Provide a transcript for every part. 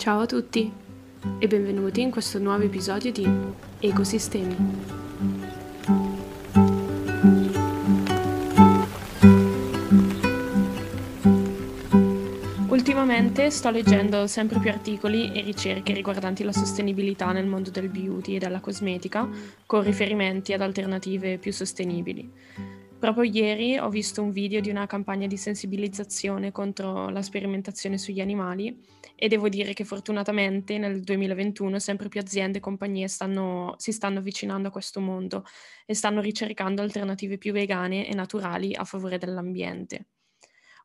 Ciao a tutti e benvenuti in questo nuovo episodio di Ecosistemi. Ultimamente sto leggendo sempre più articoli e ricerche riguardanti la sostenibilità nel mondo del beauty e della cosmetica, con riferimenti ad alternative più sostenibili. Proprio ieri ho visto un video di una campagna di sensibilizzazione contro la sperimentazione sugli animali e devo dire che fortunatamente nel 2021 sempre più aziende e compagnie stanno, si stanno avvicinando a questo mondo e stanno ricercando alternative più vegane e naturali a favore dell'ambiente.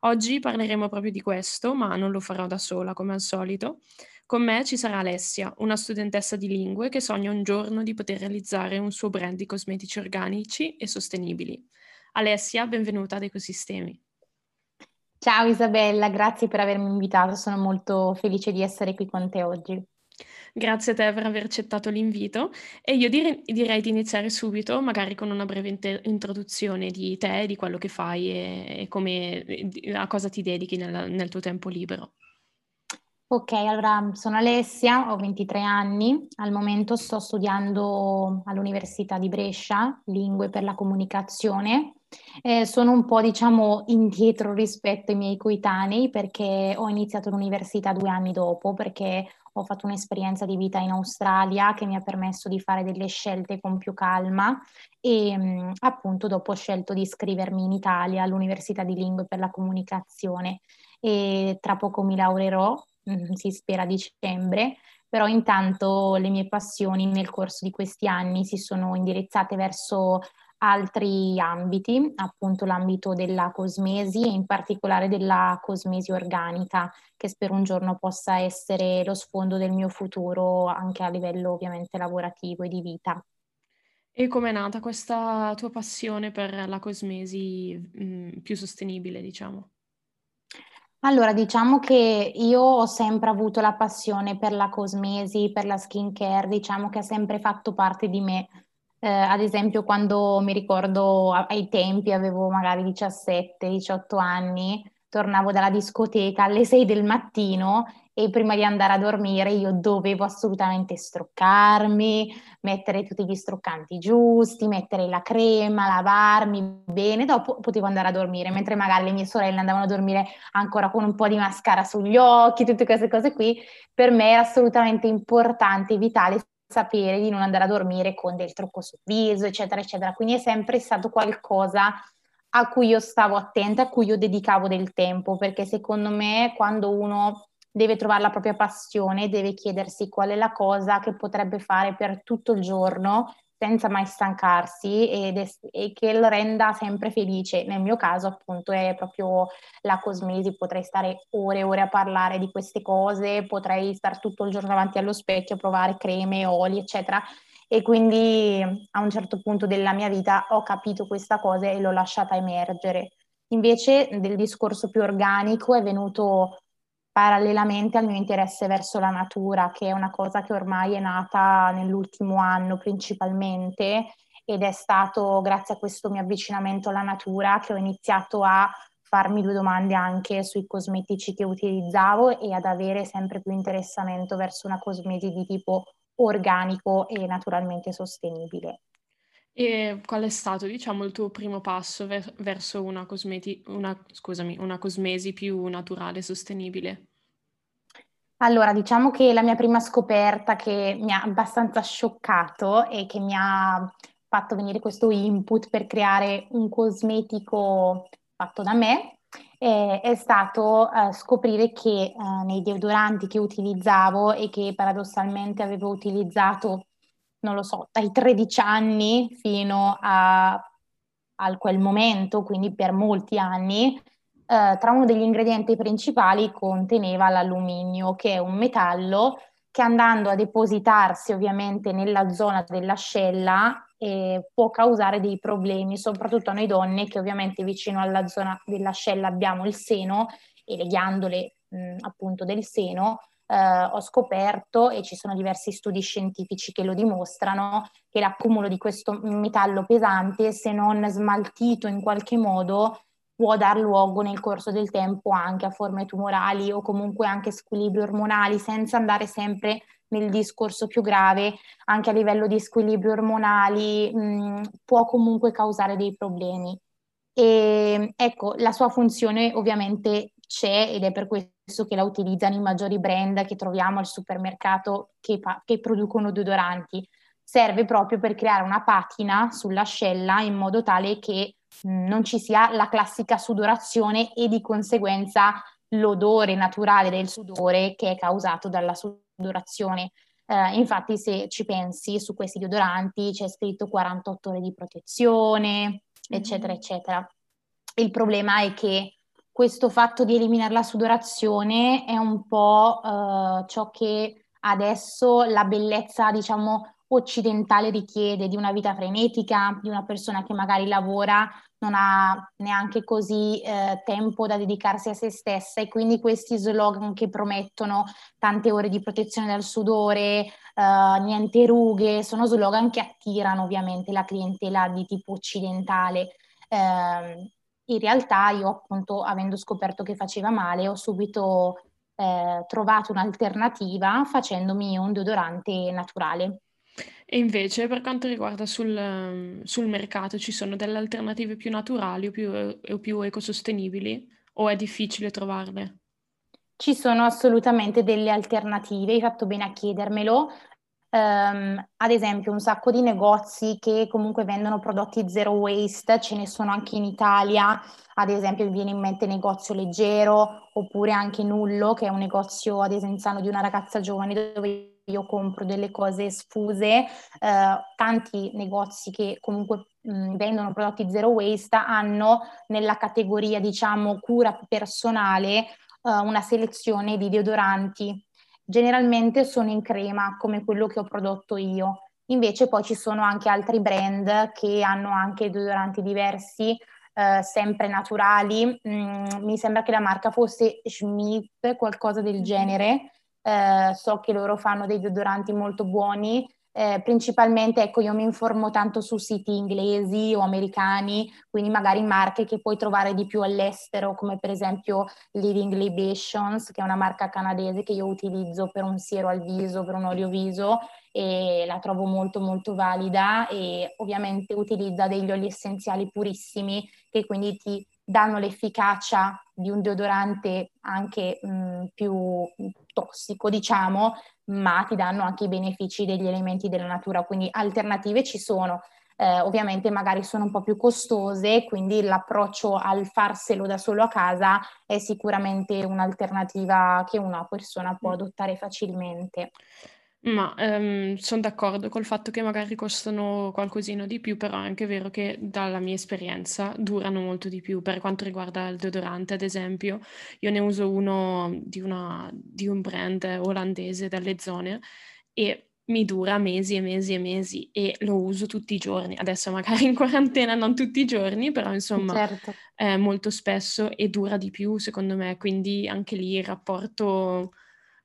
Oggi parleremo proprio di questo, ma non lo farò da sola come al solito. Con me ci sarà Alessia, una studentessa di lingue che sogna un giorno di poter realizzare un suo brand di cosmetici organici e sostenibili. Alessia, benvenuta ad Ecosistemi. Ciao Isabella, grazie per avermi invitato, sono molto felice di essere qui con te oggi. Grazie a te per aver accettato l'invito e io dire- direi di iniziare subito, magari con una breve inter- introduzione di te, di quello che fai e, e come, a cosa ti dedichi nel, nel tuo tempo libero. Ok, allora sono Alessia, ho 23 anni, al momento sto studiando all'Università di Brescia lingue per la comunicazione. Eh, sono un po', diciamo, indietro rispetto ai miei coetanei perché ho iniziato l'università due anni dopo, perché ho fatto un'esperienza di vita in Australia che mi ha permesso di fare delle scelte con più calma e mh, appunto dopo ho scelto di iscrivermi in Italia all'Università di Lingue per la Comunicazione e tra poco mi laureerò Mm, si spera a dicembre, però intanto le mie passioni nel corso di questi anni si sono indirizzate verso altri ambiti, appunto l'ambito della cosmesi e in particolare della cosmesi organica, che spero un giorno possa essere lo sfondo del mio futuro anche a livello ovviamente lavorativo e di vita. E com'è nata questa tua passione per la cosmesi mh, mm, più sostenibile, diciamo? Allora, diciamo che io ho sempre avuto la passione per la cosmesi, per la skincare, diciamo che ha sempre fatto parte di me. Eh, ad esempio, quando mi ricordo ai tempi, avevo magari 17-18 anni, tornavo dalla discoteca alle 6 del mattino e prima di andare a dormire io dovevo assolutamente struccarmi, mettere tutti gli struccanti giusti, mettere la crema, lavarmi bene, dopo potevo andare a dormire, mentre magari le mie sorelle andavano a dormire ancora con un po' di mascara sugli occhi, tutte queste cose qui, per me era assolutamente importante vitale sapere di non andare a dormire con del trucco sul viso, eccetera, eccetera. Quindi è sempre stato qualcosa a cui io stavo attenta, a cui io dedicavo del tempo, perché secondo me quando uno deve trovare la propria passione, deve chiedersi qual è la cosa che potrebbe fare per tutto il giorno senza mai stancarsi ed è, e che lo renda sempre felice. Nel mio caso, appunto, è proprio la cosmesi. Potrei stare ore e ore a parlare di queste cose, potrei stare tutto il giorno davanti allo specchio a provare creme, oli, eccetera e quindi a un certo punto della mia vita ho capito questa cosa e l'ho lasciata emergere. Invece del discorso più organico è venuto parallelamente al mio interesse verso la natura, che è una cosa che ormai è nata nell'ultimo anno principalmente ed è stato grazie a questo mio avvicinamento alla natura che ho iniziato a farmi due domande anche sui cosmetici che utilizzavo e ad avere sempre più interessamento verso una cosmesi di tipo organico e naturalmente sostenibile. E qual è stato, diciamo, il tuo primo passo ver- verso una, cosmeti- una, scusami, una cosmesi più naturale e sostenibile? Allora, diciamo che la mia prima scoperta che mi ha abbastanza scioccato e che mi ha fatto venire questo input per creare un cosmetico fatto da me eh, è stato eh, scoprire che eh, nei deodoranti che utilizzavo e che paradossalmente avevo utilizzato, non lo so, dai 13 anni fino a, a quel momento, quindi per molti anni, eh, tra uno degli ingredienti principali conteneva l'alluminio, che è un metallo che andando a depositarsi ovviamente nella zona dell'ascella eh, può causare dei problemi, soprattutto a noi donne che ovviamente vicino alla zona dell'ascella abbiamo il seno e le ghiandole mh, appunto del seno. Eh, ho scoperto, e ci sono diversi studi scientifici che lo dimostrano, che l'accumulo di questo metallo pesante, se non smaltito in qualche modo, può dar luogo nel corso del tempo anche a forme tumorali o comunque anche squilibri ormonali, senza andare sempre nel discorso più grave, anche a livello di squilibri ormonali, mh, può comunque causare dei problemi. E ecco, la sua funzione ovviamente c'è ed è per questo che la utilizzano i maggiori brand che troviamo al supermercato che, che producono deodoranti. Serve proprio per creare una patina sull'ascella in modo tale che non ci sia la classica sudorazione e di conseguenza l'odore naturale del sudore che è causato dalla sudorazione. Eh, infatti, se ci pensi su questi deodoranti c'è scritto 48 ore di protezione, eccetera, mm-hmm. eccetera. Il problema è che questo fatto di eliminare la sudorazione è un po' eh, ciò che adesso la bellezza, diciamo, occidentale richiede di una vita frenetica, di una persona che magari lavora, non ha neanche così eh, tempo da dedicarsi a se stessa e quindi questi slogan che promettono tante ore di protezione dal sudore, eh, niente rughe, sono slogan che attirano ovviamente la clientela di tipo occidentale. Eh, in realtà io appunto avendo scoperto che faceva male ho subito eh, trovato un'alternativa facendomi un deodorante naturale. E invece per quanto riguarda sul, sul mercato ci sono delle alternative più naturali o più, o più ecosostenibili o è difficile trovarle? Ci sono assolutamente delle alternative, hai fatto bene a chiedermelo. Um, ad esempio, un sacco di negozi che comunque vendono prodotti zero waste, ce ne sono anche in Italia, ad esempio mi viene in mente Negozio Leggero oppure anche Nullo, che è un negozio ad Esenzano di una ragazza giovane dove io compro delle cose sfuse, eh, tanti negozi che comunque mh, vendono prodotti zero waste hanno nella categoria diciamo cura personale eh, una selezione di deodoranti. Generalmente sono in crema come quello che ho prodotto io. Invece poi ci sono anche altri brand che hanno anche deodoranti diversi, eh, sempre naturali. Mm, mi sembra che la marca fosse Schmidt, qualcosa del genere eh, so che loro fanno dei deodoranti molto buoni, eh, principalmente ecco io mi informo tanto su siti inglesi o americani, quindi magari marche che puoi trovare di più all'estero, come per esempio Living Libations, che è una marca canadese che io utilizzo per un siero al viso, per un olio viso e la trovo molto molto valida e ovviamente utilizza degli oli essenziali purissimi che quindi ti danno l'efficacia di un deodorante anche mh, più tossico, diciamo, ma ti danno anche i benefici degli elementi della natura, quindi alternative ci sono. Eh, ovviamente magari sono un po' più costose, quindi l'approccio al farselo da solo a casa è sicuramente un'alternativa che una persona può adottare facilmente. Ma, ehm, son d'accordo col fatto che magari costano qualcosina di più, però è anche vero che dalla mia esperienza durano molto di più. Per quanto riguarda il deodorante, ad esempio, io ne uso uno di una di un brand olandese dalle zone e mi dura mesi e mesi e mesi e lo uso tutti i giorni. Adesso magari in quarantena non tutti i giorni, però insomma, Certo. eh, molto spesso e dura di più secondo me, quindi anche lì il rapporto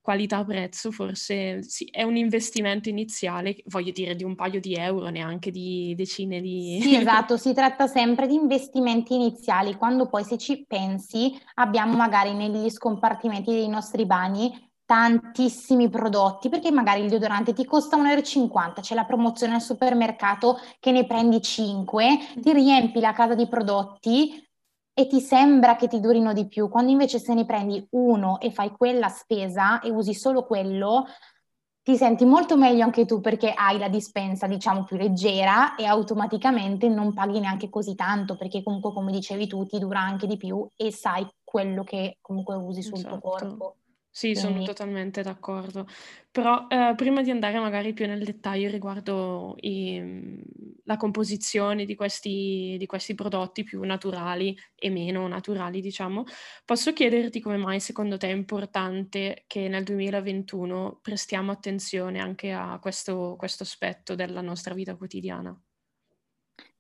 qualità-prezzo forse sì, è un investimento iniziale, voglio dire, di un paio di euro, neanche di decine di... Sì, esatto, si tratta sempre di investimenti iniziali, quando poi se ci pensi abbiamo magari negli scompartimenti dei nostri bagni tantissimi prodotti, perché magari il deodorante ti costa 1,50 euro, c'è la promozione al supermercato che ne prendi 5, ti riempi la casa di prodotti, e ti sembra che ti durino di più, quando invece se ne prendi uno e fai quella spesa e usi solo quello, ti senti molto meglio anche tu perché hai la dispensa, diciamo, più leggera e automaticamente non paghi neanche così tanto perché comunque, come dicevi tu, ti dura anche di più e sai quello che comunque usi sul esatto. tuo corpo. Sì, sono totalmente d'accordo. Però eh, prima di andare magari più nel dettaglio riguardo i, mm, la composizione di questi, di questi prodotti più naturali e meno naturali, diciamo, posso chiederti come mai secondo te è importante che nel 2021 prestiamo attenzione anche a questo, questo aspetto della nostra vita quotidiana?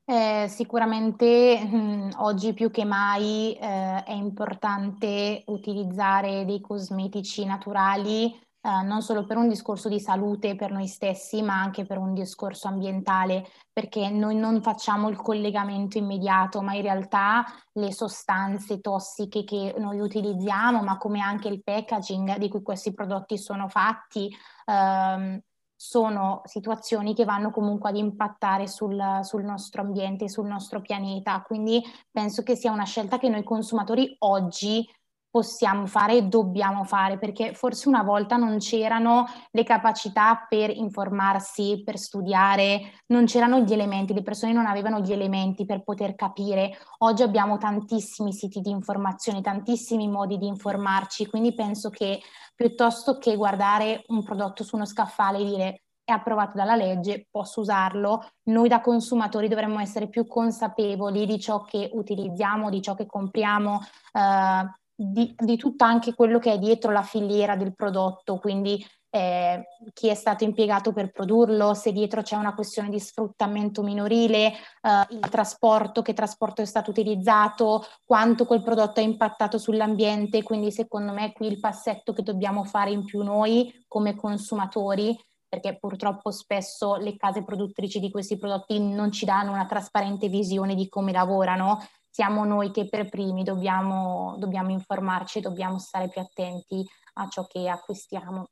Eh, sicuramente mh, mm, oggi più che mai eh, è importante utilizzare dei cosmetici naturali eh, non solo per un discorso di salute per noi stessi, ma anche per un discorso ambientale, perché noi non facciamo il collegamento immediato, ma in realtà le sostanze tossiche che noi utilizziamo, ma come anche il packaging di cui questi prodotti sono fatti, ehm, sono situazioni che vanno comunque ad impattare sul, sul, nostro ambiente, sul nostro pianeta. Quindi penso che sia una scelta che noi consumatori oggi possiamo fare e dobbiamo fare, perché forse una volta non c'erano le capacità per informarsi, per studiare, non c'erano gli elementi, le persone non avevano gli elementi per poter capire. Oggi abbiamo tantissimi siti di informazione, tantissimi modi di informarci, quindi penso che piuttosto che guardare un prodotto su uno scaffale e dire è approvato dalla legge, posso usarlo, noi da consumatori dovremmo essere più consapevoli di ciò che utilizziamo, di ciò che compriamo. Eh, di, di, tutto anche quello che è dietro la filiera del prodotto, quindi eh, chi è stato impiegato per produrlo, se dietro c'è una questione di sfruttamento minorile, eh, il trasporto, che trasporto è stato utilizzato, quanto quel prodotto ha impattato sull'ambiente, quindi secondo me qui il passetto che dobbiamo fare in più noi come consumatori perché purtroppo spesso le case produttrici di questi prodotti non ci danno una trasparente visione di come lavorano siamo noi che per primi dobbiamo, dobbiamo informarci dobbiamo stare più attenti a ciò che acquistiamo.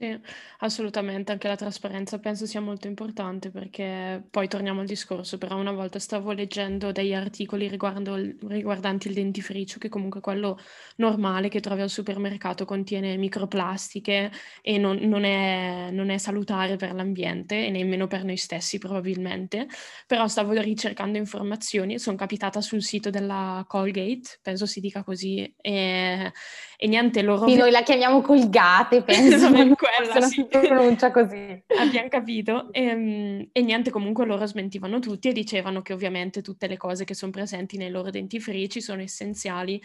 Sì, assolutamente, anche la trasparenza penso sia molto importante perché poi torniamo al discorso, però una volta stavo leggendo degli articoli riguardo, riguardanti il dentifricio, che comunque quello normale che trovi al supermercato contiene microplastiche e non, non, è, non è salutare per l'ambiente e nemmeno per noi stessi probabilmente, però stavo ricercando informazioni e sono capitata sul sito della Colgate, penso si dica così, e, e niente, loro... Sì, noi la chiamiamo Colgate, penso quella, sì. si pronuncia così. Abbiamo capito. E, ehm, e, niente, comunque loro smentivano tutti e dicevano che ovviamente tutte le cose che sono presenti nei loro dentifrici sono essenziali,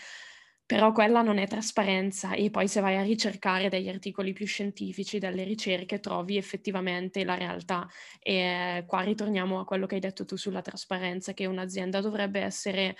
però quella non è trasparenza e poi se vai a ricercare degli articoli più scientifici, delle ricerche, trovi effettivamente la realtà. E qua ritorniamo a quello che hai detto tu sulla trasparenza, che un'azienda dovrebbe essere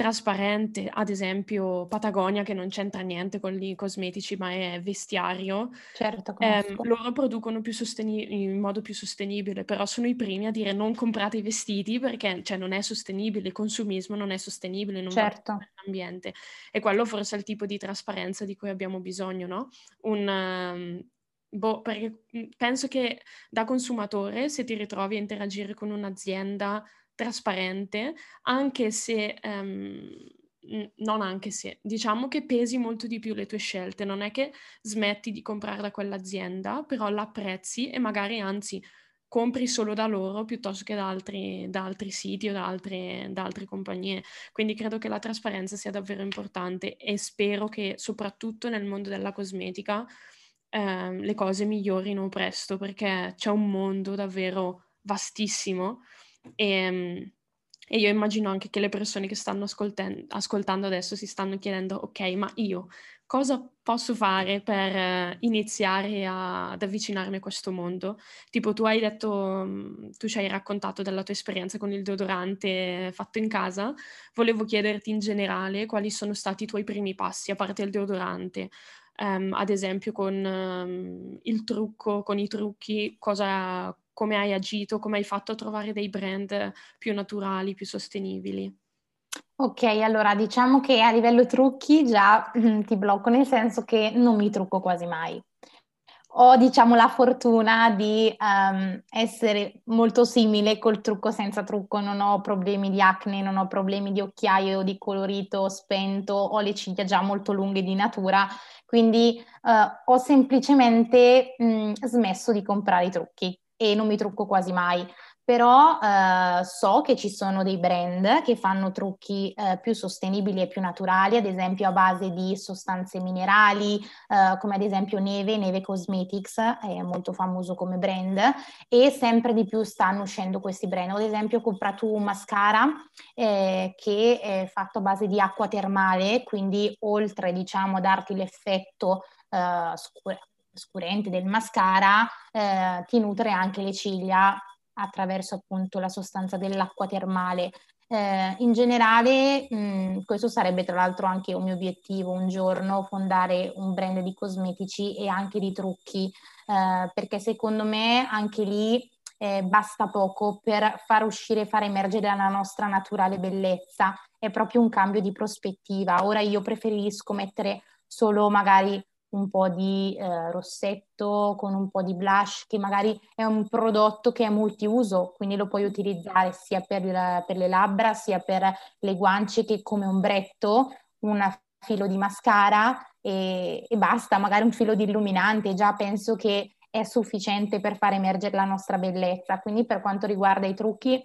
trasparente, ad esempio Patagonia che non c'entra niente con i cosmetici ma è vestiario, certo, ehm, loro producono più sosteni- in modo più sostenibile, però sono i primi a dire non comprate i vestiti perché cioè, non è sostenibile, il consumismo non è sostenibile, non certo. va l'ambiente. E quello forse è il tipo di trasparenza di cui abbiamo bisogno, no? Un... Um, boh, perché penso che da consumatore, se ti ritrovi a interagire con un'azienda trasparente, anche se, um, non anche se, diciamo che pesi molto di più le tue scelte, non è che smetti di comprare da quell'azienda, però l'apprezzi e magari anzi compri solo da loro piuttosto che da altri, da altri siti o da altre, da altre compagnie. Quindi credo che la trasparenza sia davvero importante e spero che soprattutto nel mondo della cosmetica eh, le cose migliorino presto perché c'è un mondo davvero vastissimo e, ehm, e io immagino anche che le persone che stanno ascoltando adesso si stanno chiedendo, ok, ma io cosa posso fare per iniziare a, ad avvicinarmi a questo mondo? Tipo, tu hai detto, mhmm, tu ci hai raccontato della tua esperienza con il deodorante fatto in casa. Volevo chiederti in generale quali sono stati i tuoi primi passi, a parte il deodorante. Um, ad esempio con um, il trucco, con i trucchi, cosa, come hai agito, come hai fatto a trovare dei brand più naturali, più sostenibili? Ok, allora diciamo che a livello trucchi già mm, ti blocco nel senso che non mi trucco quasi mai. Ho diciamo la fortuna di um, essere molto simile col trucco senza trucco, non ho problemi di acne, non ho problemi di occhiaio, di colorito spento, ho le ciglia già molto lunghe di natura, quindi uh, ho semplicemente mh, mm, smesso di comprare i trucchi e non mi trucco quasi mai, però eh, so che ci sono dei brand che fanno trucchi eh, più sostenibili e più naturali, ad esempio a base di sostanze minerali, eh, come ad esempio Neve, Neve Cosmetics, è molto famoso come brand, e sempre di più stanno uscendo questi brand. Ad esempio ho comprato un mascara eh, che è fatto a base di acqua termale, quindi oltre diciamo a darti l'effetto Uh, scurente del mascara eh, ti nutre anche le ciglia attraverso appunto la sostanza dell'acqua termale. Eh, in generale, mh, questo sarebbe tra l'altro anche un mio obiettivo, un giorno fondare un brand di cosmetici e anche di trucchi, eh, perché secondo me anche lì eh, basta poco per far uscire, far emergere la nostra naturale bellezza, è proprio un cambio di prospettiva. Ora io preferisco mettere solo magari un po' di eh, rossetto con un po' di blush, che magari è un prodotto che è multiuso, quindi lo puoi utilizzare sia per, per le labbra, sia per le guance che come ombretto, un filo di mascara e, e basta, magari un filo di illuminante, già penso che è sufficiente per far emergere la nostra bellezza. Quindi per quanto riguarda i trucchi,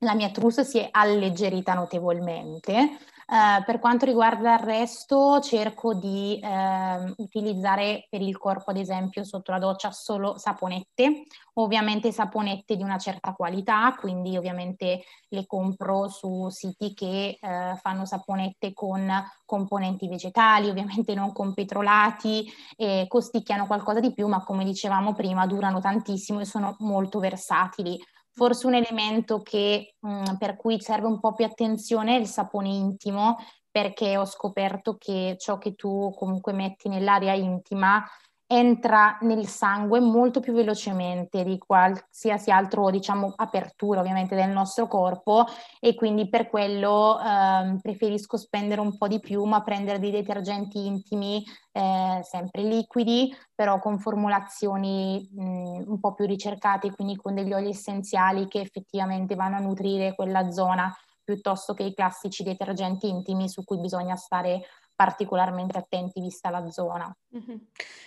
la mia trousse si è alleggerita notevolmente. Uh, per quanto riguarda il resto, cerco di uh, utilizzare per il corpo, ad esempio, sotto la doccia solo saponette, ovviamente saponette di una certa qualità, quindi ovviamente le compro su siti che uh, fanno saponette con componenti vegetali, ovviamente non con petrolati, e costicchiano qualcosa di più, ma come dicevamo prima, durano tantissimo e sono molto versatili. Forse un elemento che, mh, mm, per cui serve un po' più attenzione è il sapone intimo, perché ho scoperto che ciò che tu comunque metti nell'area intima entra nel sangue molto più velocemente di qualsiasi altro, diciamo, apertura ovviamente del nostro corpo e quindi per quello eh, preferisco spendere un po' di più ma prendere dei detergenti intimi eh, sempre liquidi, però con formulazioni mh, un po' più ricercate, quindi con degli oli essenziali che effettivamente vanno a nutrire quella zona piuttosto che i classici detergenti intimi su cui bisogna stare particolarmente attenti vista la zona. Mm-hmm.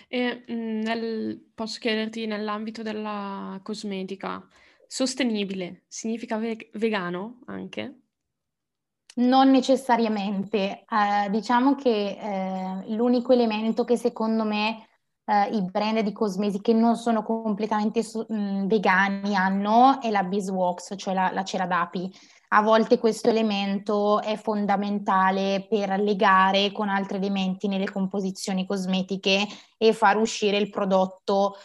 E nel, posso chiederti nell'ambito della cosmetica, sostenibile significa ve- vegano anche? Non necessariamente, eh, diciamo che eh, l'unico elemento che secondo me eh, i brand di cosmesi che non sono completamente so- mh, vegani hanno è la beeswax, cioè la, la cera d'api a volte questo elemento è fondamentale per legare con altri elementi nelle composizioni cosmetiche e far uscire il prodotto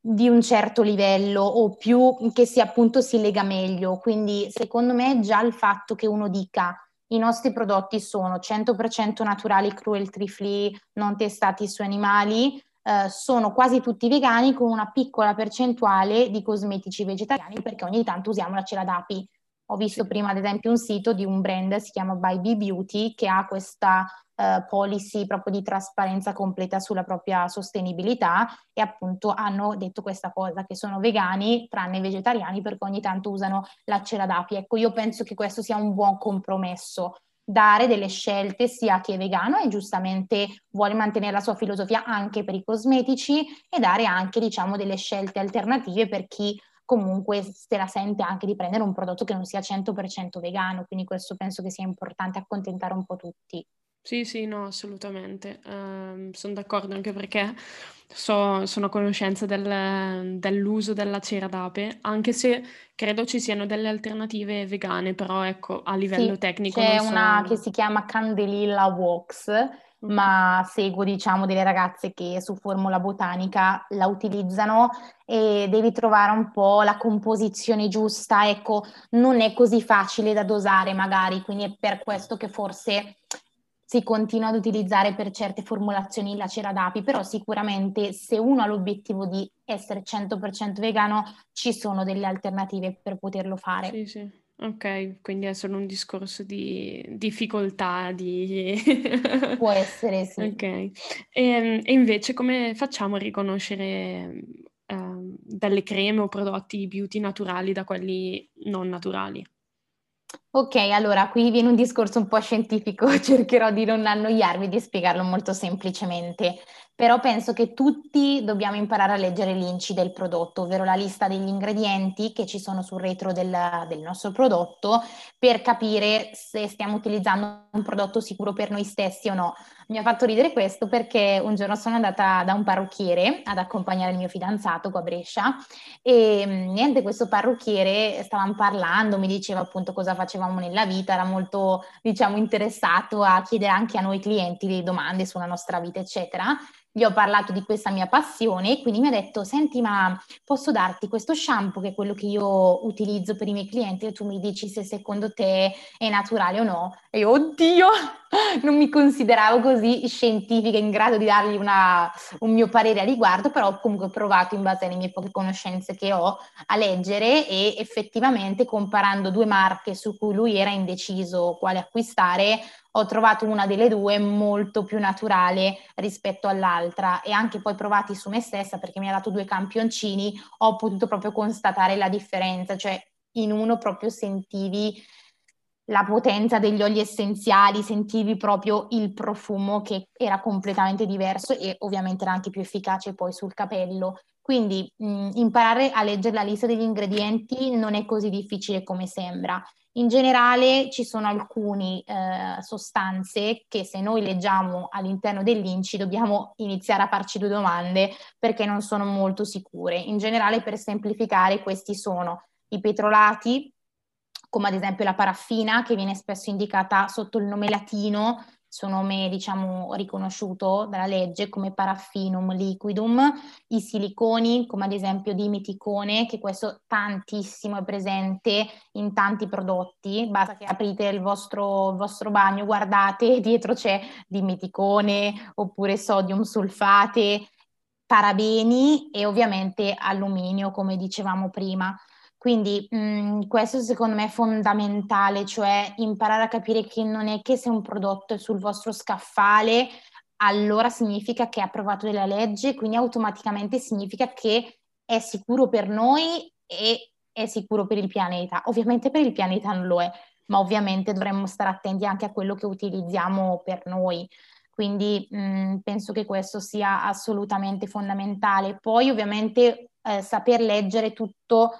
di un certo livello o più che si appunto si lega meglio. Quindi secondo me già il fatto che uno dica i nostri prodotti sono 100% naturali, cruelty free, non testati su animali, eh, sono quasi tutti vegani con una piccola percentuale di cosmetici vegetariani perché ogni tanto usiamo la cera d'api ho visto prima ad esempio un sito di un brand, si chiama By Bee Beauty, che ha questa uh, policy proprio di trasparenza completa sulla propria sostenibilità e appunto hanno detto questa cosa, che sono vegani tranne vegetariani perché ogni tanto usano la cera d'api. Ecco, io penso che questo sia un buon compromesso dare delle scelte sia a chi è vegano e giustamente vuole mantenere la sua filosofia anche per i cosmetici e dare anche diciamo delle scelte alternative per chi comunque se la sente anche di prendere un prodotto che non sia 100% vegano, quindi questo penso che sia importante accontentare un po' tutti. Sì, sì, no, assolutamente. Uh, ehm, sono d'accordo anche perché so, sono a conoscenza del, dell'uso della cera d'ape, anche se credo ci siano delle alternative vegane, però ecco, a livello sì, tecnico c'è una so... che si chiama Candelilla Wax, ma seguo diciamo delle ragazze che su Formula Botanica la utilizzano e devi trovare un po' la composizione giusta, ecco, non è così facile da dosare magari, quindi è per questo che forse si continua ad utilizzare per certe formulazioni la cera d'api, però sicuramente se uno ha l'obiettivo di essere 100% vegano ci sono delle alternative per poterlo fare. Sì, sì. Ok, quindi è solo un discorso di difficoltà di... Può essere, sì. Ok. E, ehm, e invece come facciamo a riconoscere eh, delle creme o prodotti beauty naturali da quelli non naturali? Ok, allora qui viene un discorso un po' scientifico, cercherò di non annoiarvi, di spiegarlo molto semplicemente, però penso che tutti dobbiamo imparare a leggere l'INCI del prodotto, ovvero la lista degli ingredienti che ci sono sul retro del, del nostro prodotto per capire se stiamo utilizzando un prodotto sicuro per noi stessi o no. Mi ha fatto ridere questo perché un giorno sono andata da un parrucchiere ad accompagnare il mio fidanzato qua a Brescia e mm, niente, questo parrucchiere stavamo parlando, mi diceva appunto cosa facevamo nella vita, era molto diciamo interessato a chiedere anche a noi clienti delle domande sulla nostra vita eccetera gli ho parlato di questa mia passione e quindi mi ha detto, senti ma posso darti questo shampoo che è quello che io utilizzo per i miei clienti e tu mi dici se secondo te è naturale o no. E io, oddio, non mi consideravo così scientifica in grado di dargli una, un mio parere a riguardo, però comunque ho provato in base alle mie poche conoscenze che ho a leggere e effettivamente comparando due marche su cui lui era indeciso quale acquistare, ho trovato una delle due molto più naturale rispetto all'altra. E anche poi provati su me stessa perché mi ha dato due campioncini, ho potuto proprio constatare la differenza, cioè in uno proprio sentivi la potenza degli oli essenziali, sentivi proprio il profumo che era completamente diverso e ovviamente era anche più efficace poi sul capello. Quindi mh, imparare a leggere la lista degli ingredienti non è così difficile come sembra. In generale ci sono alcune eh, sostanze che se noi leggiamo all'interno dell'INCI dobbiamo iniziare a farci due domande perché non sono molto sicure. In generale per semplificare questi sono i petrolati, come ad esempio la paraffina che viene spesso indicata sotto il nome latino suo nome diciamo riconosciuto dalla legge come paraffinum liquidum, i siliconi come ad esempio dimeticone, che questo tantissimo è presente in tanti prodotti, basta che aprite il vostro, il vostro bagno, guardate, dietro c'è dimeticone oppure sodium sulfate, parabeni e ovviamente alluminio come dicevamo prima. Quindi mh, mhmm, questo secondo me è fondamentale, cioè imparare a capire che non è che se un prodotto è sul vostro scaffale, allora significa che è approvato dalla legge, quindi automaticamente significa che è sicuro per noi e è sicuro per il pianeta. Ovviamente per il pianeta non lo è, ma ovviamente dovremmo stare attenti anche a quello che utilizziamo per noi. Quindi mh, mhmm, penso che questo sia assolutamente fondamentale. Poi ovviamente eh, saper leggere tutto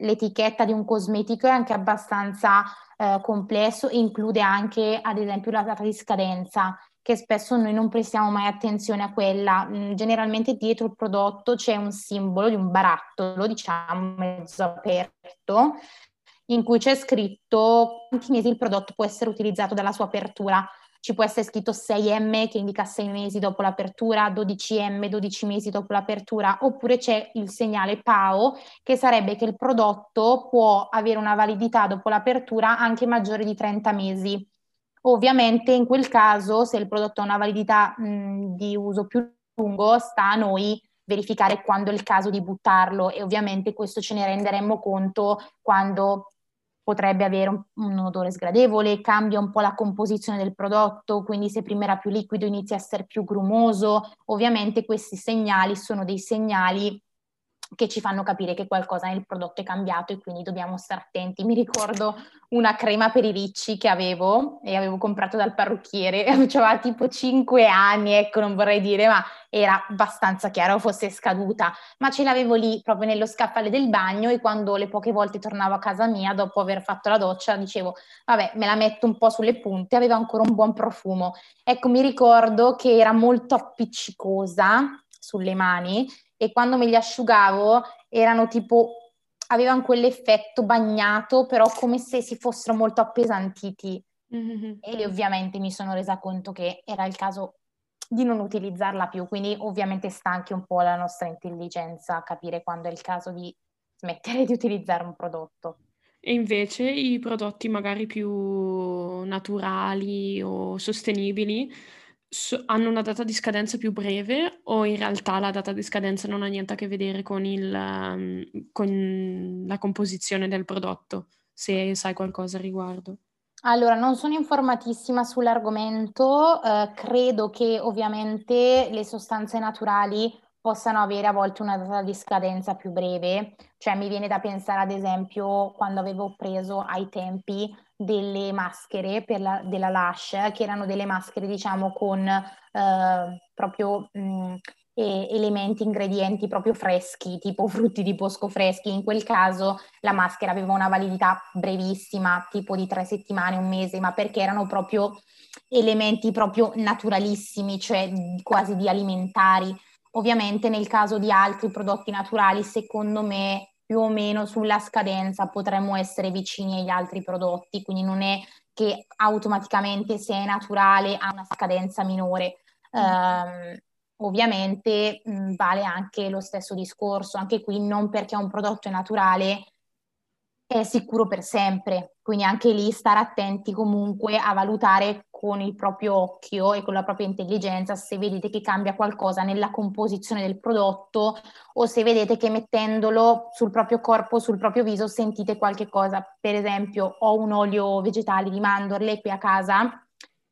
l'etichetta di un cosmetico è anche abbastanza eh, complesso e include anche ad esempio la data di scadenza che spesso noi non prestiamo mai attenzione a quella. Mm, generalmente dietro il prodotto c'è un simbolo di un barattolo, diciamo mezzo aperto, in cui c'è scritto quanti mesi il prodotto può essere utilizzato dalla sua apertura ci può essere scritto 6M che indica 6 mesi dopo l'apertura, 12M 12 mesi dopo l'apertura, oppure c'è il segnale PAO che sarebbe che il prodotto può avere una validità dopo l'apertura anche maggiore di 30 mesi. Ovviamente in quel caso se il prodotto ha una validità mh, di uso più lungo sta a noi verificare quando è il caso di buttarlo e ovviamente questo ce ne renderemmo conto quando potrebbe avere un, un, odore sgradevole, cambia un po' la composizione del prodotto, quindi se prima era più liquido inizia a essere più grumoso. Ovviamente questi segnali sono dei segnali che ci fanno capire che qualcosa nel prodotto è cambiato e quindi dobbiamo stare attenti. Mi ricordo una crema per i ricci che avevo e avevo comprato dal parrucchiere, aveva tipo 5 anni, ecco, non vorrei dire, ma era abbastanza chiaro fosse scaduta, ma ce l'avevo lì proprio nello scaffale del bagno e quando le poche volte tornavo a casa mia dopo aver fatto la doccia dicevo, vabbè, me la metto un po' sulle punte, aveva ancora un buon profumo. Ecco, mi ricordo che era molto appiccicosa sulle mani e quando me li asciugavo erano tipo, avevano quell'effetto bagnato, però come se si fossero molto appesantiti. Mm-hmm. E ovviamente mi sono resa conto che era il caso di non utilizzarla più, quindi ovviamente sta anche un po' la nostra intelligenza capire quando è il caso di smettere di utilizzare un prodotto. E invece i prodotti magari più naturali o sostenibili S hanno una data di scadenza più breve o in realtà la data di scadenza non ha niente a che vedere con il mhmm, con la composizione del prodotto, se sai qualcosa a riguardo? Allora, non sono informatissima sull'argomento, ehm, credo che ovviamente le sostanze naturali possano avere a volte una data di scadenza più breve, cioè mi viene da pensare ad esempio quando avevo preso ai tempi delle maschere per la, della Lush, che erano delle maschere diciamo con eh, proprio mh, eh, elementi, ingredienti proprio freschi, tipo frutti di bosco freschi. In quel caso la maschera aveva una validità brevissima, tipo di tre settimane, un mese, ma perché erano proprio elementi proprio naturalissimi, cioè quasi di alimentari. Ovviamente nel caso di altri prodotti naturali, secondo me più o meno sulla scadenza potremmo essere vicini agli altri prodotti, quindi non è che automaticamente se è naturale ha una scadenza minore. Um, ovviamente mh, vale anche lo stesso discorso, anche qui non perché un prodotto è naturale è sicuro per sempre, quindi anche lì stare attenti comunque a valutare con il proprio occhio e con la propria intelligenza se vedete che cambia qualcosa nella composizione del prodotto o se vedete che mettendolo sul proprio corpo, sul proprio viso sentite qualche cosa. Per esempio ho un olio vegetale di mandorle qui a casa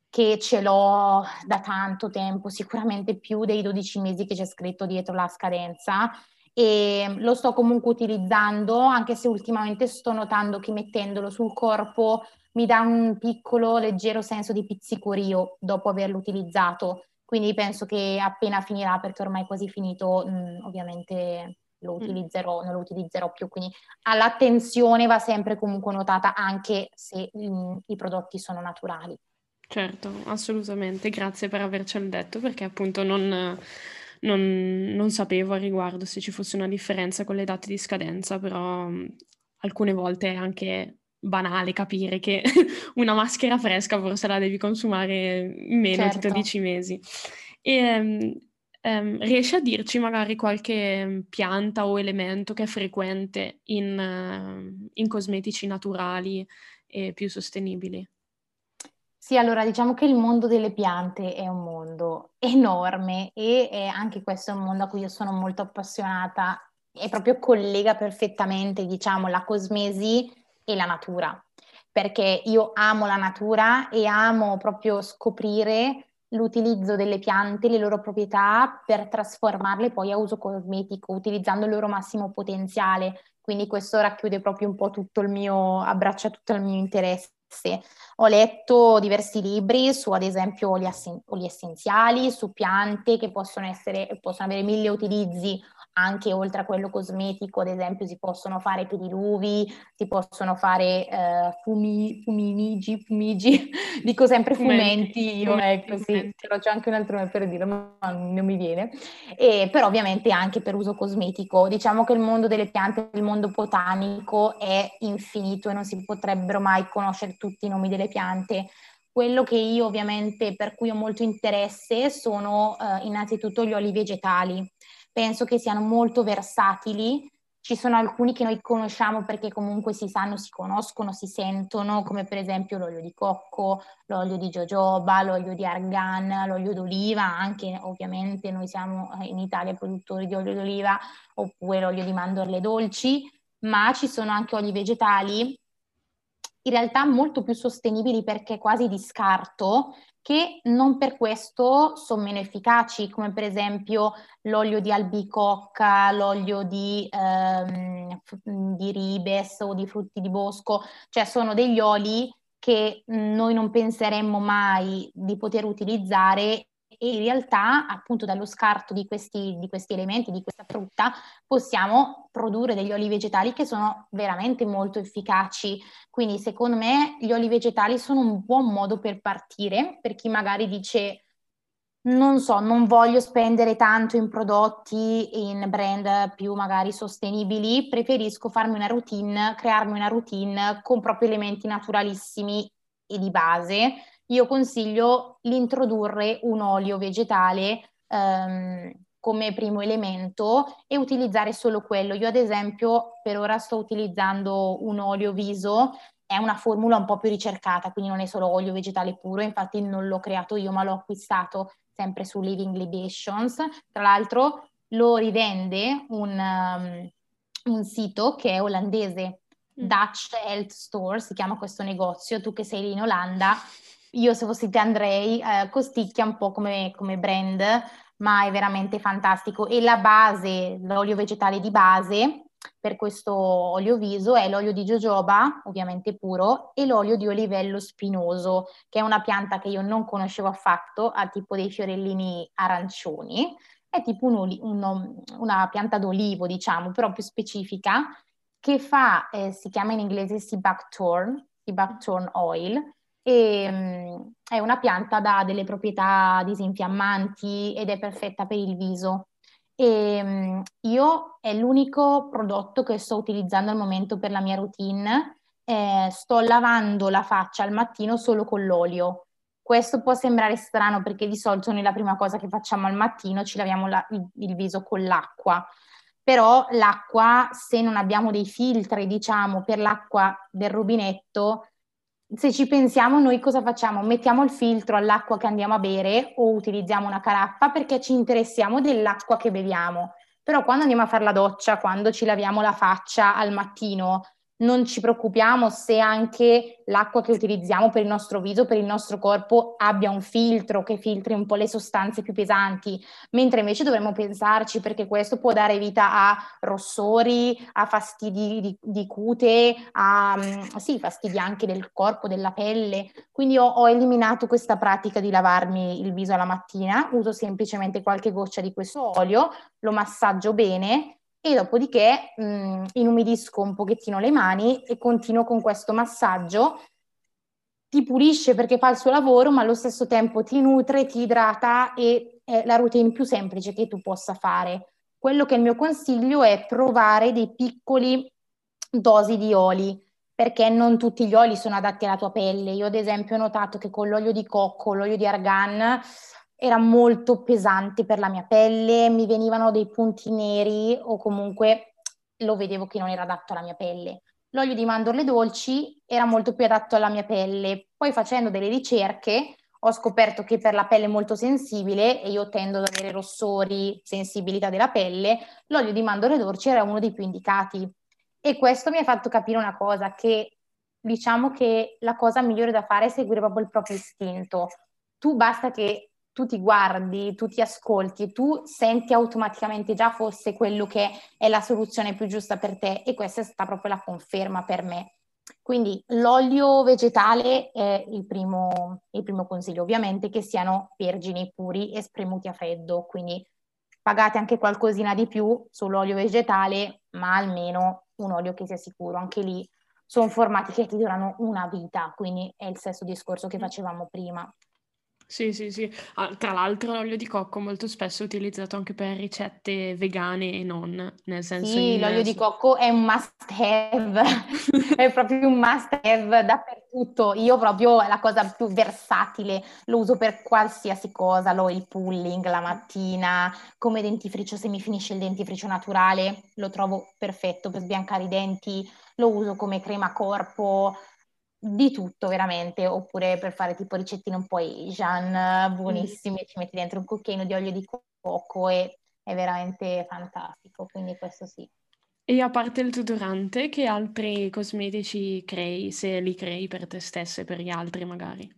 che ce l'ho da tanto tempo, sicuramente più dei 12 mesi che c'è scritto dietro la scadenza e lo sto comunque utilizzando anche se ultimamente sto notando che mettendolo sul corpo mi dà un piccolo leggero senso di pizzicorio dopo averlo utilizzato. Quindi penso che appena finirà perché ormai è quasi finito mh, mm, ovviamente lo mm. utilizzerò, non lo utilizzerò più. Quindi l'attenzione va sempre comunque notata anche se mh, mm, i prodotti sono naturali. Certo, assolutamente, grazie per avercelo detto perché appunto non, non, non sapevo a riguardo se ci fosse una differenza con le date di scadenza, però alcune volte è anche banale capire che una maschera fresca forse la devi consumare in meno certo. di 12 mesi. E, um, um, riesci a dirci magari qualche pianta o elemento che è frequente in, uh, in cosmetici naturali e più sostenibili? Sì, allora diciamo che il mondo delle piante è un mondo enorme e anche questo è un mondo a cui io sono molto appassionata e proprio collega perfettamente, diciamo, la cosmesi e la natura, perché io amo la natura e amo proprio scoprire l'utilizzo delle piante, le loro proprietà per trasformarle poi a uso cosmetico, utilizzando il loro massimo potenziale. Quindi questo racchiude proprio un po' tutto il mio, abbraccia tutto il mio interesse. Ho letto diversi libri su, ad esempio, oli, assen- oli essenziali, su piante che possono, essere, possono avere mille utilizzi anche oltre a quello cosmetico, ad esempio si possono fare pediluvi, si possono fare eh, fumi, fumigi, fumigi, dico sempre fumenti, fumenti io, fumenti, ecco sì, però c'è anche un altro nome per dirlo, ma non mi viene, e, però ovviamente anche per uso cosmetico. Diciamo che il mondo delle piante, il mondo botanico è infinito e non si potrebbero mai conoscere tutti i nomi delle piante. Quello che io ovviamente, per cui ho molto interesse, sono eh, innanzitutto gli oli vegetali penso che siano molto versatili. Ci sono alcuni che noi conosciamo perché comunque si sanno, si conoscono, si sentono, come per esempio l'olio di cocco, l'olio di jojoba, l'olio di argan, l'olio d'oliva, anche ovviamente noi siamo eh, in Italia produttori di olio d'oliva, oppure l'olio di mandorle dolci, ma ci sono anche oli vegetali in realtà molto più sostenibili perché quasi di scarto, che non per questo sono meno efficaci, come per esempio l'olio di albicocca, l'olio di, ehm, di ribes o di frutti di bosco, cioè sono degli oli che noi non penseremmo mai di poter utilizzare e in realtà appunto dallo scarto di questi, di questi, elementi, di questa frutta, possiamo produrre degli oli vegetali che sono veramente molto efficaci. Quindi secondo me gli oli vegetali sono un buon modo per partire, per chi magari dice non so, non voglio spendere tanto in prodotti, in brand più magari sostenibili, preferisco farmi una routine, crearmi una routine con proprio elementi naturalissimi e di base io consiglio l'introdurre un olio vegetale ehm, come primo elemento e utilizzare solo quello. Io ad esempio per ora sto utilizzando un olio viso, è una formula un po' più ricercata, quindi non è solo olio vegetale puro, infatti non l'ho creato io ma l'ho acquistato sempre su Living Libations. Tra l'altro lo rivende un, um, un sito che è olandese, mm. Dutch Health Store, si chiama questo negozio, tu che sei lì in Olanda io se fossi te andrei, eh, costicchia un po' come, come brand, ma è veramente fantastico. E la base, l'olio vegetale di base per questo olio viso è l'olio di jojoba, ovviamente puro, e l'olio di olivello spinoso, che è una pianta che io non conoscevo affatto, ha tipo dei fiorellini arancioni, è tipo un oli- un, una pianta d'olivo, diciamo, però più specifica, che fa, eh, si chiama in inglese sea buckthorn, sea buckthorn oil, e um, è una pianta da delle proprietà disinfiammanti ed è perfetta per il viso. E um, io è l'unico prodotto che sto utilizzando al momento per la mia routine. Eh, sto lavando la faccia al mattino solo con l'olio. Questo può sembrare strano perché di solito noi la prima cosa che facciamo al mattino ci laviamo la, il, il viso con l'acqua però l'acqua, se non abbiamo dei filtri, diciamo, per l'acqua del rubinetto, se ci pensiamo, noi cosa facciamo? Mettiamo il filtro all'acqua che andiamo a bere o utilizziamo una caraffa perché ci interessiamo dell'acqua che beviamo. Però quando andiamo a fare la doccia, quando ci laviamo la faccia al mattino, non ci preoccupiamo se anche l'acqua che utilizziamo per il nostro viso, per il nostro corpo abbia un filtro che filtri un po' le sostanze più pesanti, mentre invece dovremmo pensarci perché questo può dare vita a rossori, a fastidi di, di cute, a mm, sì, fastidi anche del corpo, della pelle. Quindi ho, ho eliminato questa pratica di lavarmi il viso alla mattina, uso semplicemente qualche goccia di questo olio, lo massaggio bene e dopodiché mh, mm, inumidisco un pochettino le mani e continuo con questo massaggio. Ti pulisce perché fa il suo lavoro, ma allo stesso tempo ti nutre, ti idrata e è la routine più semplice che tu possa fare. Quello che è il mio consiglio è provare dei piccoli dosi di oli, perché non tutti gli oli sono adatti alla tua pelle. Io ad esempio ho notato che con l'olio di cocco, l'olio di argan, era molto pesante per la mia pelle, mi venivano dei punti neri o comunque lo vedevo che non era adatto alla mia pelle. L'olio di mandorle dolci era molto più adatto alla mia pelle. Poi facendo delle ricerche ho scoperto che per la pelle molto sensibile, e io tendo ad avere rossori, sensibilità della pelle, l'olio di mandorle dolci era uno dei più indicati. E questo mi ha fatto capire una cosa, che diciamo che la cosa migliore da fare è seguire proprio il proprio istinto. Tu basta che tu ti guardi, tu ti ascolti e tu senti automaticamente già fosse quello che è la soluzione più giusta per te e questa è stata proprio la conferma per me. Quindi l'olio vegetale è il primo, il primo consiglio, ovviamente che siano vergini puri e spremuti a freddo, quindi pagate anche qualcosina di più sull'olio vegetale, ma almeno un olio che sia sicuro. Anche lì sono formati che ti durano una vita, quindi è il stesso discorso che facevamo prima. Sì, sì, sì. Ah, tra l'altro l'olio di cocco molto spesso è utilizzato anche per ricette vegane e non, nel senso Sì, in l'olio di cocco è un must have, è proprio un must have dappertutto. Io proprio è la cosa più versatile, lo uso per qualsiasi cosa, lo il pulling la mattina, come dentifricio se mi finisce il dentifricio naturale, lo trovo perfetto per sbiancare i denti, lo uso come crema corpo, di tutto veramente, oppure per fare tipo ricettine un po' Asian, buonissime, mm. ci metti dentro un cucchiaino di olio di cocco e è veramente fantastico, quindi questo sì. E a parte il tutorante, che altri cosmetici crei, se li crei per te stessa e per gli altri magari?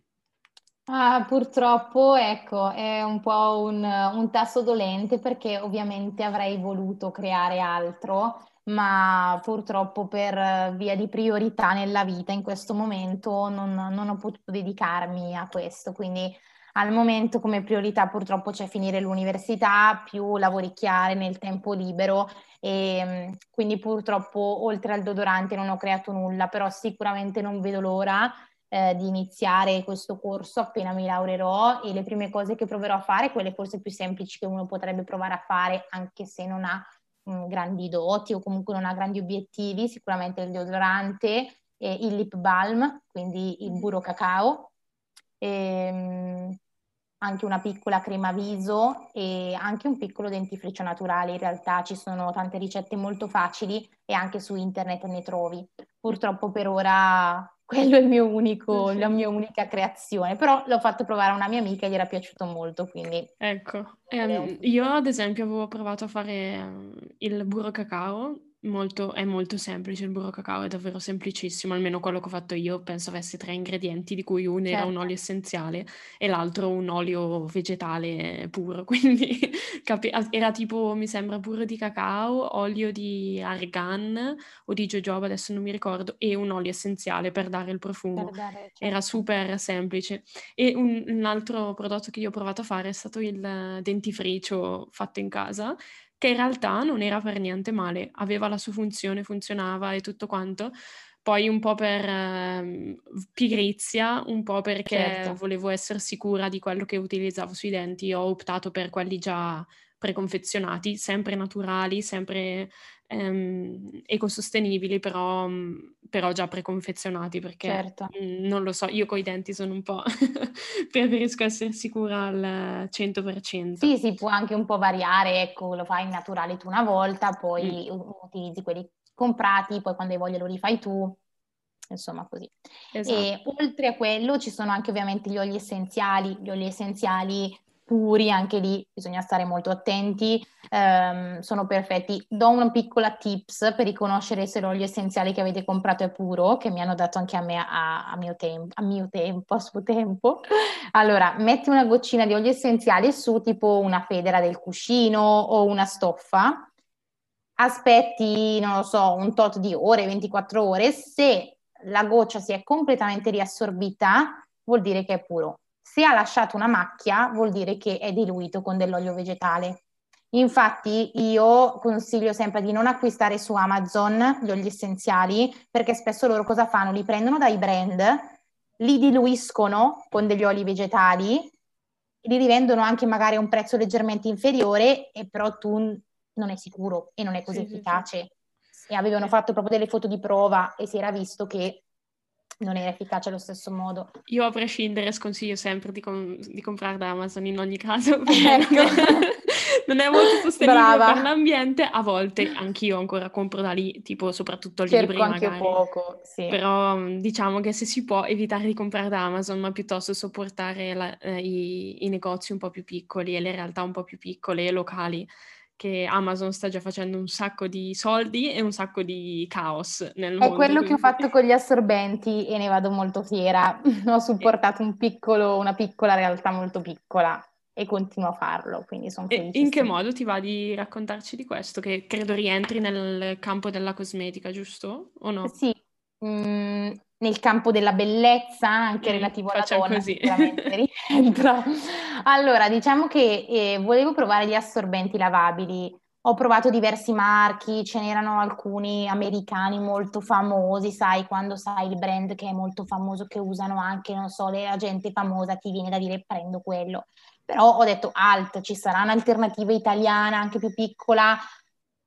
Ah, purtroppo, ecco, è un po' un, un tasto dolente perché ovviamente avrei voluto creare altro, ma purtroppo per via di priorità nella vita in questo momento non, non ho potuto dedicarmi a questo, quindi al momento come priorità purtroppo c'è finire l'università più lavoricchiare nel tempo libero e quindi purtroppo oltre al deodorante non ho creato nulla, però sicuramente non vedo l'ora eh, di iniziare questo corso appena mi laureerò e le prime cose che proverò a fare, quelle forse più semplici che uno potrebbe provare a fare anche se non ha mh, grandi doti o comunque non ha grandi obiettivi, sicuramente il deodorante, eh, il lip balm, quindi il burro cacao, ehm, anche una piccola crema viso e anche un piccolo dentifricio naturale. In realtà ci sono tante ricette molto facili e anche su internet ne trovi. Purtroppo per ora quello è il mio unico, la mia unica creazione, però l'ho fatto provare a una mia amica e gli era piaciuto molto, quindi... Ecco, ehm, io ad esempio avevo provato a fare ehm, il burro cacao Molto, è molto semplice il burro cacao, è davvero semplicissimo, almeno quello che ho fatto io penso avesse tre ingredienti, di cui uno era un Certo. olio essenziale e l'altro un olio vegetale puro, quindi capi- era tipo, mi sembra, burro di cacao, olio di argan o di jojoba, adesso non mi ricordo, e un olio essenziale per dare il profumo. Dare, Era certo. super semplice. E un, un altro prodotto che io ho provato a fare è stato il dentifricio fatto in casa che in realtà non era per niente male, aveva la sua funzione, funzionava e tutto quanto. Poi un po' per ehm, pigrizia, un po' perché Certo. volevo essere sicura di quello che utilizzavo sui denti, ho optato per quelli già preconfezionati, sempre naturali, sempre ehm, ecosostenibili, però, però già preconfezionati, perché Certo. mm, non lo so, io coi denti sono un po'... preferisco essere sicura al 100%. Sì, si può anche un po' variare, ecco, lo fai in naturale tu una volta, Mm. poi u- utilizzi quelli comprati, poi quando hai voglia lo rifai tu, insomma così. E Esatto. oltre a quello ci sono anche ovviamente gli oli essenziali, gli oli essenziali puri, anche lì bisogna stare molto attenti, ehm, sono perfetti. Do una piccola tips per riconoscere se l'olio essenziale che avete comprato è puro, che mi hanno dato anche a me a, a mio, tempo, a mio tempo, a suo tempo. Allora, metti una goccina di olio essenziale su tipo una federa del cuscino o una stoffa, aspetti, non lo so, un tot di ore, 24 ore, se la goccia si è completamente riassorbita, vuol dire che è puro. Se ha lasciato una macchia, vuol dire che è diluito con dell'olio vegetale. Infatti io consiglio sempre di non acquistare su Amazon gli oli essenziali perché spesso loro cosa fanno? Li prendono dai brand, li diluiscono con degli oli vegetali, li rivendono anche magari a un prezzo leggermente inferiore e però tu non è sicuro e non è così Sì, sì, sì. efficace. E avevano fatto proprio delle foto di prova e si era visto che non era efficace allo stesso modo. Io a prescindere sconsiglio sempre di, com- di comprare da Amazon in ogni caso Ecco. non, è, molto sostenibile Brava. per l'ambiente. A volte anch'io ancora compro da lì, tipo soprattutto Cerco libri magari. poco, sì. Però mh, diciamo che se si può evitare di comprare da Amazon, ma piuttosto sopportare la- eh, i, i negozi un po' più piccoli e le realtà un po' più piccole e locali, che Amazon sta già facendo un sacco di soldi e un sacco di caos nel È mondo. quello che ho quindi- fatto con gli assorbenti e ne vado molto fiera. Ho supportato un piccolo, una piccola realtà molto piccola e continuo a farlo, quindi sono E felicissima. in che modo ti va di raccontarci di questo? Che credo rientri nel campo della cosmetica, giusto? O no? Sì, mm, nel campo della bellezza, anche Mm, relativo alla donna, così. sicuramente rientra. Allora, diciamo che eh, volevo provare gli assorbenti lavabili. Ho provato diversi marchi, ce n'erano alcuni americani molto famosi, sai, quando sai il brand che è molto famoso, che usano anche, non so, la gente famosa, ti viene da dire prendo quello. Però ho detto alt, ci sarà un'alternativa italiana anche più piccola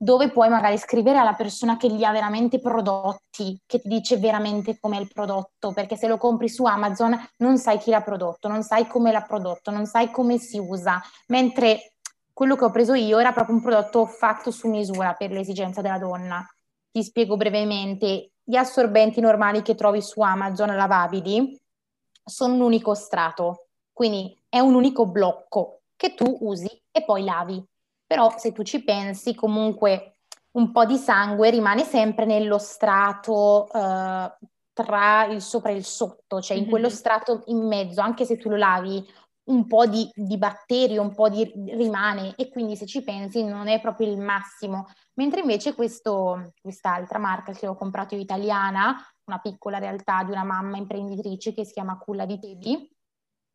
dove puoi magari scrivere alla persona che li ha veramente prodotti, che ti dice veramente com'è il prodotto, perché se lo compri su Amazon non sai chi l'ha prodotto, non sai come l'ha prodotto, non sai come si usa, mentre quello che ho preso io era proprio un prodotto fatto su misura per l'esigenza della donna. Ti spiego brevemente, gli assorbenti normali che trovi su Amazon lavabili sono un unico strato, quindi è un unico blocco che tu usi e poi lavi. Però se tu ci pensi, comunque un po' di sangue rimane sempre nello strato eh, tra il sopra e il sotto, cioè in quello Mhm. strato in mezzo, anche se tu lo lavi, un po' di, di batterio, un po' di rimane e quindi se ci pensi non è proprio il massimo. Mentre invece questo, quest'altra marca che ho comprato io italiana, una piccola realtà di una mamma imprenditrice che si chiama Culla di Tebi,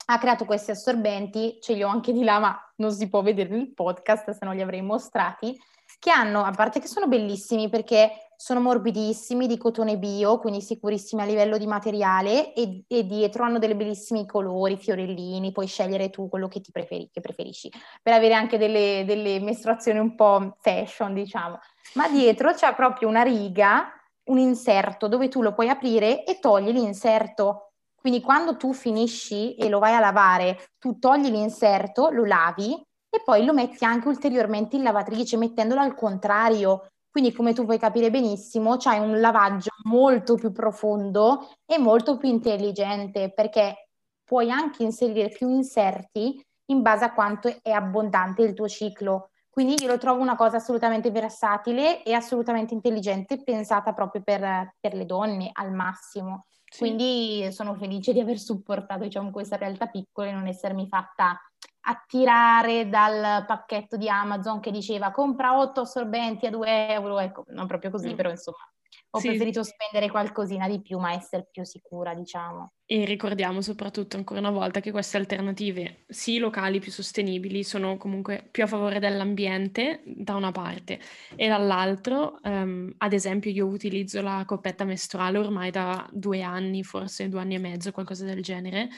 ha creato questi assorbenti, ce li ho anche di là, ma non si può vedere nel podcast, se no li avrei mostrati, che hanno, a parte che sono bellissimi perché sono morbidissimi, di cotone bio, quindi sicurissimi a livello di materiale e, e dietro hanno dei bellissimi colori, fiorellini, puoi scegliere tu quello che ti preferi, che preferisci, per avere anche delle, delle mestruazioni un po' fashion, diciamo. Ma dietro c'è proprio una riga, un inserto dove tu lo puoi aprire e togli l'inserto. Quindi quando tu finisci e lo vai a lavare, tu togli l'inserto, lo lavi e poi lo metti anche ulteriormente in lavatrice mettendolo al contrario. Quindi come tu puoi capire benissimo, c'hai un lavaggio molto più profondo e molto più intelligente perché puoi anche inserire più inserti in base a quanto è abbondante il tuo ciclo. Quindi io lo trovo una cosa assolutamente versatile e assolutamente intelligente, pensata proprio per, per le donne al massimo. Sì. Quindi sono felice di aver supportato diciamo, questa realtà piccola e non essermi fatta attirare dal pacchetto di Amazon che diceva compra 8 assorbenti a 2 euro, ecco, non proprio così, mm. però insomma ho sì. preferito spendere qualcosina di più, ma essere più sicura, diciamo. E ricordiamo soprattutto ancora una volta che queste alternative, sì locali più sostenibili, sono comunque più a favore dell'ambiente da una parte e dall'altro, um, ad esempio, io utilizzo la coppetta mestruale ormai da due anni, forse due anni e mezzo, qualcosa del genere,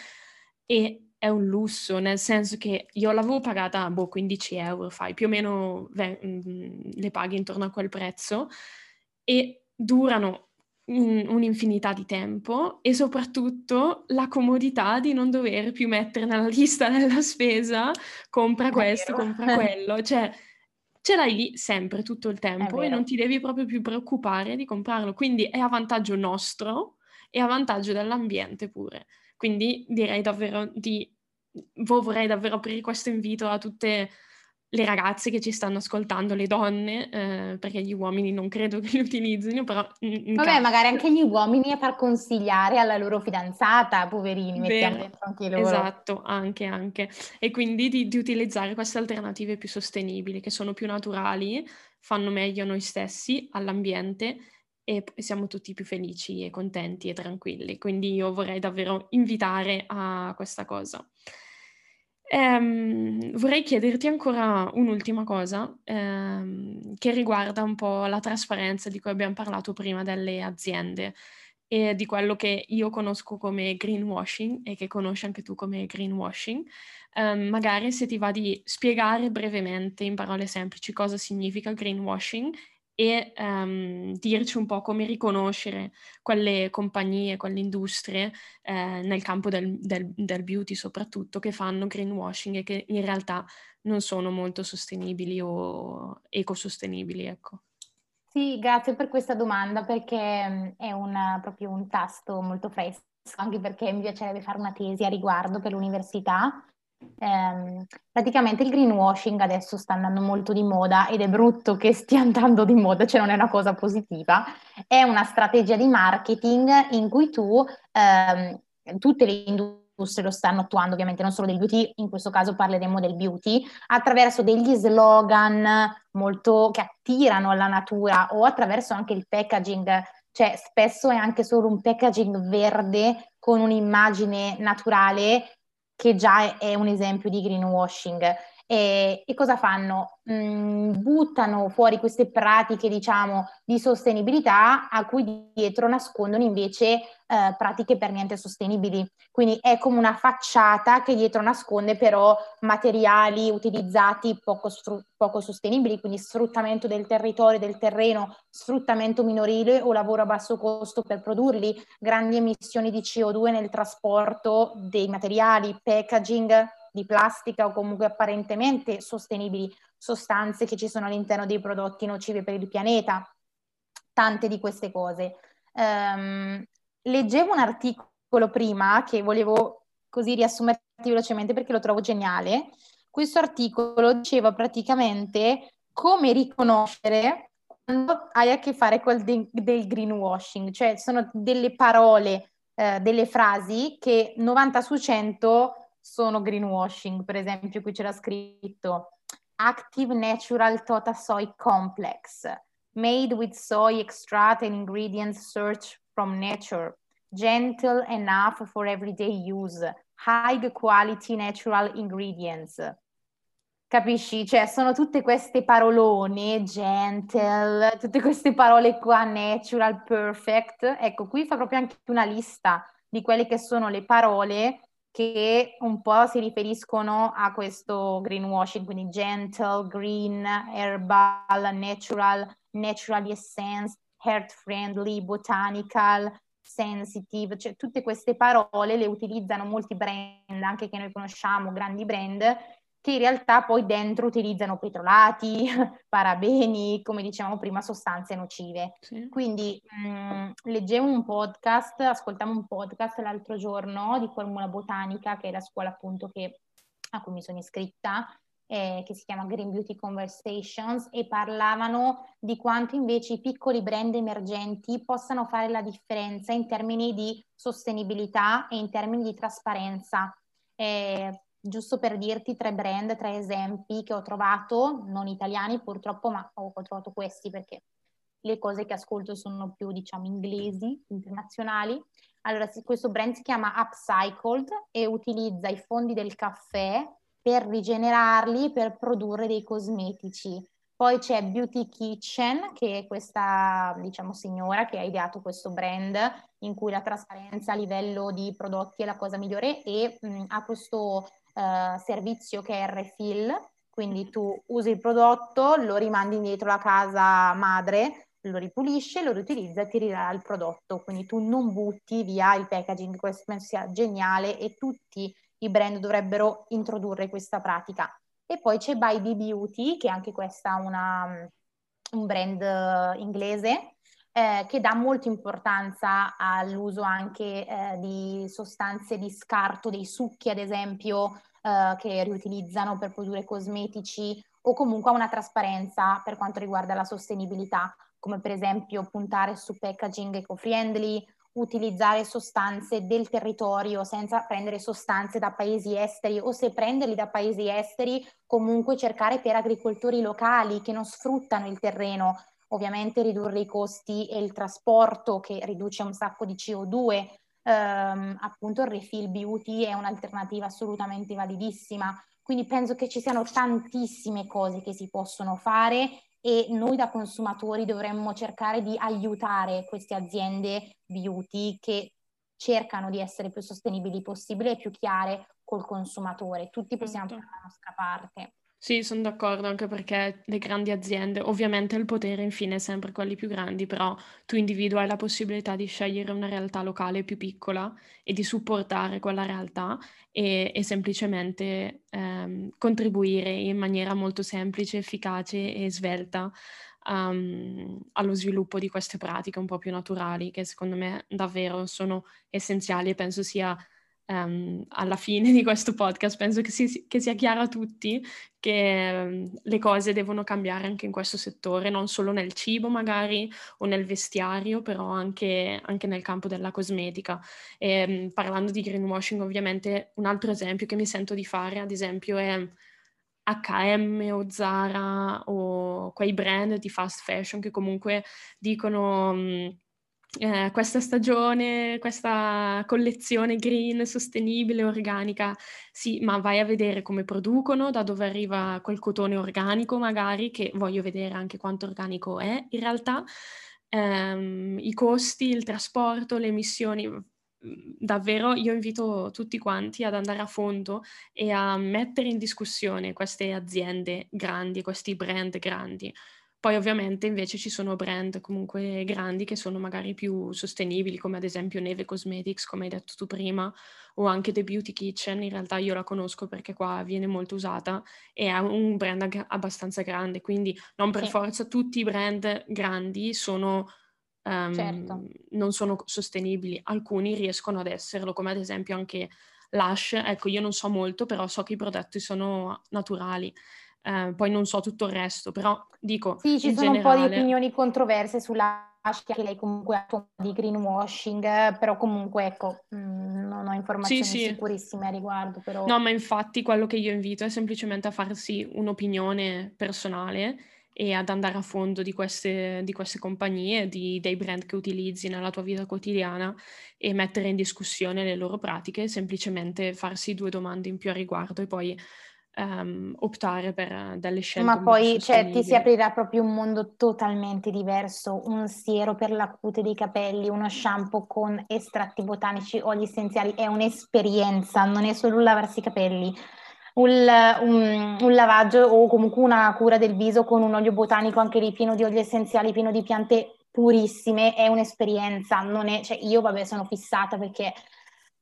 e è un lusso, nel senso che io l'avevo pagata, boh, 15 euro, fai, più o meno ve- mm, le paghi intorno a quel prezzo e durano un, un'infinità di tempo e soprattutto la comodità di non dover più mettere nella lista della spesa compra questo, compra quello, cioè ce l'hai lì sempre tutto il tempo e non ti devi proprio più preoccupare di comprarlo, quindi è a vantaggio nostro e a vantaggio dell'ambiente pure. Quindi direi davvero di vorrei davvero aprire questo invito a tutte le ragazze che ci stanno ascoltando, le donne, eh, perché gli uomini non credo che li utilizzino, però... Vabbè, caso... magari anche gli uomini a far consigliare alla loro fidanzata, poverini, mettiamo dentro anche loro. Esatto, anche, anche. E quindi di, di, utilizzare queste alternative più sostenibili, che sono più naturali, fanno meglio a noi stessi, all'ambiente e siamo tutti più felici e contenti e tranquilli. Quindi io vorrei davvero invitare a questa cosa. Ehm, vorrei chiederti ancora un'ultima cosa ehm, che riguarda un po' la trasparenza di cui abbiamo parlato prima delle aziende e di quello che io conosco come greenwashing e che conosci anche tu come greenwashing. Um, magari se ti va di spiegare brevemente in parole semplici cosa significa greenwashing e um, dirci un po' come riconoscere quelle compagnie, quelle industrie eh, nel campo del, del, del, beauty soprattutto che fanno greenwashing e che in realtà non sono molto sostenibili o ecosostenibili. Ecco. Sì, grazie per questa domanda perché è una, proprio un tasto molto fresco, anche perché mi piacerebbe fare una tesi a riguardo per l'università eh, praticamente il greenwashing adesso sta andando molto di moda ed è brutto che stia andando di moda, cioè non è una cosa positiva, è una strategia di marketing in cui tu, ehm, tutte le industrie lo stanno attuando, ovviamente non solo del beauty, in questo caso parleremo del beauty, attraverso degli slogan molto che attirano alla natura o attraverso anche il packaging, cioè spesso è anche solo un packaging verde con un'immagine naturale che già è un esempio di greenwashing. E, e cosa fanno? Mm, buttano fuori queste pratiche, diciamo, di sostenibilità a cui dietro nascondono invece eh, pratiche per niente sostenibili. Quindi è come una facciata che dietro nasconde però materiali utilizzati poco, stru- poco sostenibili, quindi sfruttamento del territorio, del terreno, sfruttamento minorile o lavoro a basso costo per produrli, grandi emissioni di CO2 nel trasporto dei materiali, packaging di plastica o comunque apparentemente sostenibili, sostanze che ci sono all'interno dei prodotti nocivi per il pianeta, tante di queste cose. Um, leggevo un articolo prima che volevo così riassumerti velocemente perché lo trovo geniale. Questo articolo diceva praticamente come riconoscere quando hai a che fare con de- del greenwashing, cioè sono delle parole, eh, delle frasi che 90 su 100 sono greenwashing. Per esempio, qui c'era scritto Active Natural Tota Soy Complex, made with soy extract and ingredients searched from nature, gentle enough for everyday use, high quality natural ingredients. Capisci? Cioè, sono tutte queste parolone, gentle, tutte queste parole qua, natural, perfect. Ecco, qui fa proprio anche una lista di quelle che sono le parole che un po' si riferiscono a questo greenwashing, quindi gentle, green, herbal, natural, natural essence, heart friendly, botanical, sensitive, cioè tutte queste parole le utilizzano molti brand, anche che noi conosciamo, grandi brand, che in realtà poi dentro utilizzano petrolati, parabeni, come dicevamo prima, sostanze nocive. Sì. Quindi mh, mm, leggevo un podcast, ascoltavo un podcast l'altro giorno di Formula Botanica, che è la scuola appunto che, a cui mi sono iscritta, eh, che si chiama Green Beauty Conversations e parlavano di quanto invece i piccoli brand emergenti possano fare la differenza in termini di sostenibilità e in termini di trasparenza. Eh, giusto per dirti tre brand, tre esempi che ho trovato, non italiani purtroppo, ma ho, trovato questi perché le cose che ascolto sono più, diciamo, inglesi, internazionali. Allora, questo brand si chiama Upcycled e utilizza i fondi del caffè per rigenerarli, per produrre dei cosmetici. Poi c'è Beauty Kitchen, che è questa, diciamo, signora che ha ideato questo brand in cui la trasparenza a livello di prodotti è la cosa migliore e mh, ha questo uh, servizio che è refill, quindi tu usi il prodotto, lo rimandi indietro alla casa madre, lo ripulisce, lo riutilizza e ti rirà il prodotto. Quindi tu non butti via il packaging, questo penso sia geniale e tutti i brand dovrebbero introdurre questa pratica. E poi c'è By The Beauty, che è anche questa una, un brand uh, inglese, eh, che dà molta importanza all'uso anche eh, di sostanze di scarto, dei succhi ad esempio, eh, che riutilizzano per produrre cosmetici o comunque a una trasparenza per quanto riguarda la sostenibilità, come per esempio puntare su packaging eco-friendly utilizzare sostanze del territorio senza prendere sostanze da paesi esteri o se prenderli da paesi esteri comunque cercare per agricoltori locali che non sfruttano il terreno, ovviamente ridurre i costi e il trasporto che riduce un sacco di CO2. Um, appunto il refill beauty è un'alternativa assolutamente validissima. Quindi penso che ci siano tantissime cose che si possono fare e noi da consumatori dovremmo cercare di aiutare queste aziende beauty che cercano di essere più sostenibili possibile e più chiare col consumatore. Tutti possiamo certo. fare la nostra parte. Sì, sono d'accordo anche perché le grandi aziende, ovviamente il potere infine è sempre quelli più grandi, però tu individuo la possibilità di scegliere una realtà locale più piccola e di supportare quella realtà e, e semplicemente ehm, contribuire in maniera molto semplice, efficace e svelta um, allo sviluppo di queste pratiche un po' più naturali che secondo me davvero sono essenziali e penso sia um, alla fine di questo podcast penso che, si, che sia chiaro a tutti che um, le cose devono cambiare anche in questo settore, non solo nel cibo magari o nel vestiario, però anche, anche nel campo della cosmetica. E, um, parlando di greenwashing, ovviamente un altro esempio che mi sento di fare, ad esempio, è H&M o Zara o quei brand di fast fashion che comunque dicono eh, questa stagione, questa collezione green, sostenibile, organica, sì, ma vai a vedere come producono, da dove arriva quel cotone organico magari, che voglio vedere anche quanto organico è in realtà, ehm, i costi, il trasporto, le emissioni. Mm, davvero io invito tutti quanti ad andare a fondo e a mettere in discussione queste aziende grandi, questi brand grandi poi ovviamente invece ci sono brand comunque grandi che sono magari più sostenibili, come ad esempio Neve Cosmetics, come hai detto tu prima, o anche The Beauty Kitchen, in realtà io la conosco perché qua viene molto usata e è un brand ag- abbastanza grande, quindi non per sì. forza tutti i brand grandi sono... Um, certo. non sono sostenibili, alcuni riescono ad esserlo, come ad esempio anche Lush, ecco io non so molto, però so che i prodotti sono naturali eh, poi non so tutto il resto, però dico... Sì, ci sono generale... un po' di opinioni controverse sulla che lei comunque ha di greenwashing, però comunque ecco, mm, non ho informazioni sì, sì. sicurissime a riguardo. Però... No, ma infatti quello che io invito è semplicemente a farsi un'opinione personale e ad andare a fondo di queste, di queste compagnie, di, dei brand che utilizzi nella tua vita quotidiana e mettere in discussione le loro pratiche, semplicemente farsi due domande in più a riguardo e poi um, optare per delle scelte. Ma poi cioè, ti si aprirà proprio un mondo totalmente diverso, un siero per la cute dei capelli, uno shampoo con estratti botanici, oli essenziali, è un'esperienza, non è solo lavarsi i capelli. Un, un, un, lavaggio o comunque una cura del viso con un olio botanico anche lì pieno di oli essenziali, pieno di piante purissime, è un'esperienza, non è, cioè io vabbè sono fissata perché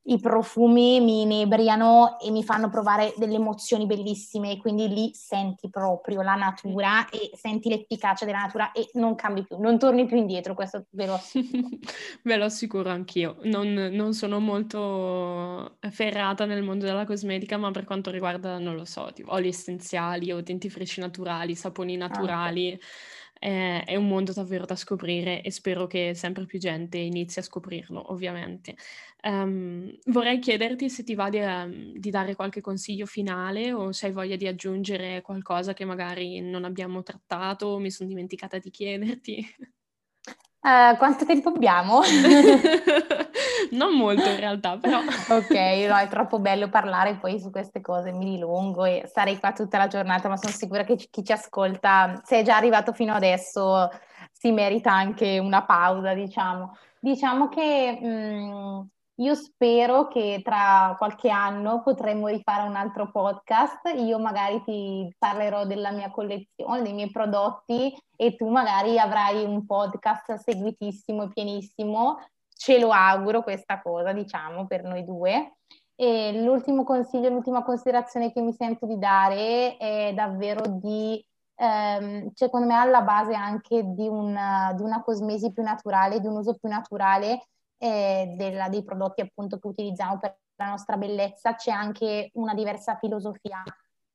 i profumi mi inebriano e mi fanno provare delle emozioni bellissime, quindi lì senti proprio la natura e senti l'efficacia della natura e non cambi più, non torni più indietro, questo ve lo assicuro. ve lo assicuro anch'io, non, non, sono molto ferrata nel mondo della cosmetica, ma per quanto riguarda, non lo so, tipo, oli essenziali o dentifrici naturali, saponi naturali... Ah, è, è un mondo davvero da scoprire e spero che sempre più gente inizi a scoprirlo, ovviamente. Um, vorrei chiederti se ti va di, um, di, dare qualche consiglio finale o se hai voglia di aggiungere qualcosa che magari non abbiamo trattato o mi sono dimenticata di chiederti. Uh, quanto tempo abbiamo? non molto in realtà, però. ok, no, è troppo bello parlare poi su queste cose, mi dilungo e starei qua tutta la giornata, ma sono sicura che chi ci ascolta, se è già arrivato fino adesso, si merita anche una pausa, diciamo. Diciamo che mh, mm, io spero che tra qualche anno potremmo rifare un altro podcast. Io magari ti parlerò della mia collezione, dei miei prodotti e tu magari avrai un podcast seguitissimo e pienissimo. Ce lo auguro questa cosa, diciamo, per noi due. E l'ultimo consiglio, l'ultima considerazione che mi sento di dare è davvero di, ehm, secondo me, alla base anche di una, di una cosmesi più naturale, di un uso più naturale eh, della, dei prodotti appunto che utilizziamo per la nostra bellezza, c'è anche una diversa filosofia,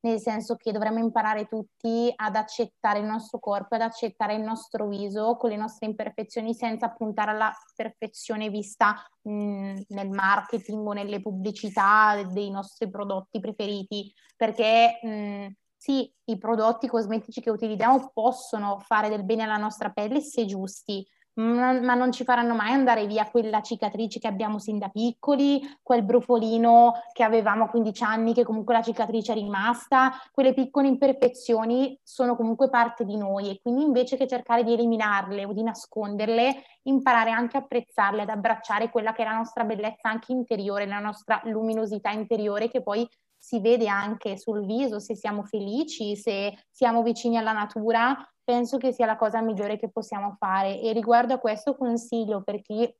nel senso che dovremmo imparare tutti ad accettare il nostro corpo, ad accettare il nostro viso con le nostre imperfezioni senza puntare alla perfezione vista mh, nel marketing o nelle pubblicità dei nostri prodotti preferiti, perché mh, sì, i prodotti cosmetici che utilizziamo possono fare del bene alla nostra pelle se giusti, ma non ci faranno mai andare via quella cicatrice che abbiamo sin da piccoli, quel brufolino che avevamo a 15 anni, che comunque la cicatrice è rimasta, quelle piccole imperfezioni sono comunque parte di noi e quindi invece che cercare di eliminarle o di nasconderle, imparare anche a apprezzarle, ad abbracciare quella che è la nostra bellezza anche interiore, la nostra luminosità interiore che poi si vede anche sul viso se siamo felici, se siamo vicini alla natura penso che sia la cosa migliore che possiamo fare e riguardo a questo consiglio per chi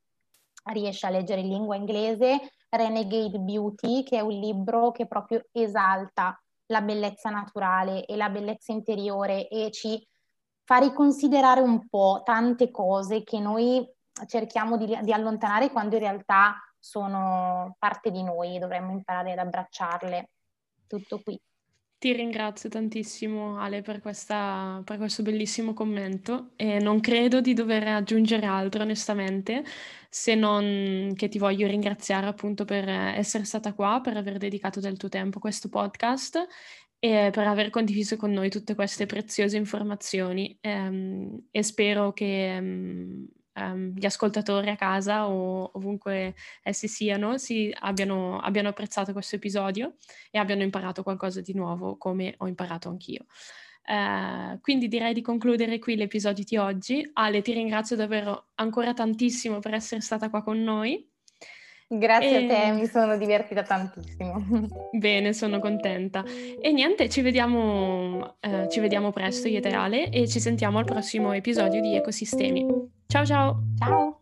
riesce a leggere in lingua inglese Renegade Beauty, che è un libro che proprio esalta la bellezza naturale e la bellezza interiore e ci fa riconsiderare un po' tante cose che noi cerchiamo di, di allontanare quando in realtà sono parte di noi e dovremmo imparare ad abbracciarle. Tutto qui. Ti ringrazio tantissimo Ale per, questa, per questo bellissimo commento e non credo di dover aggiungere altro onestamente, se non che ti voglio ringraziare appunto per essere stata qua, per aver dedicato del tuo tempo a questo podcast e per aver condiviso con noi tutte queste preziose informazioni. Ehm, e spero che... Ehm, um, gli ascoltatori a casa o ovunque essi siano si abbiano, abbiano apprezzato questo episodio e abbiano imparato qualcosa di nuovo come ho imparato anch'io. Uh, quindi direi di concludere qui l'episodio di oggi. Ale, ti ringrazio davvero ancora tantissimo per essere stata qua con noi. Grazie e... a te, mi sono divertita tantissimo. Bene, sono contenta. E niente, ci vediamo, eh, ci vediamo presto io e te Ale e ci sentiamo al prossimo episodio di Ecosistemi. Ciao ciao! Ciao!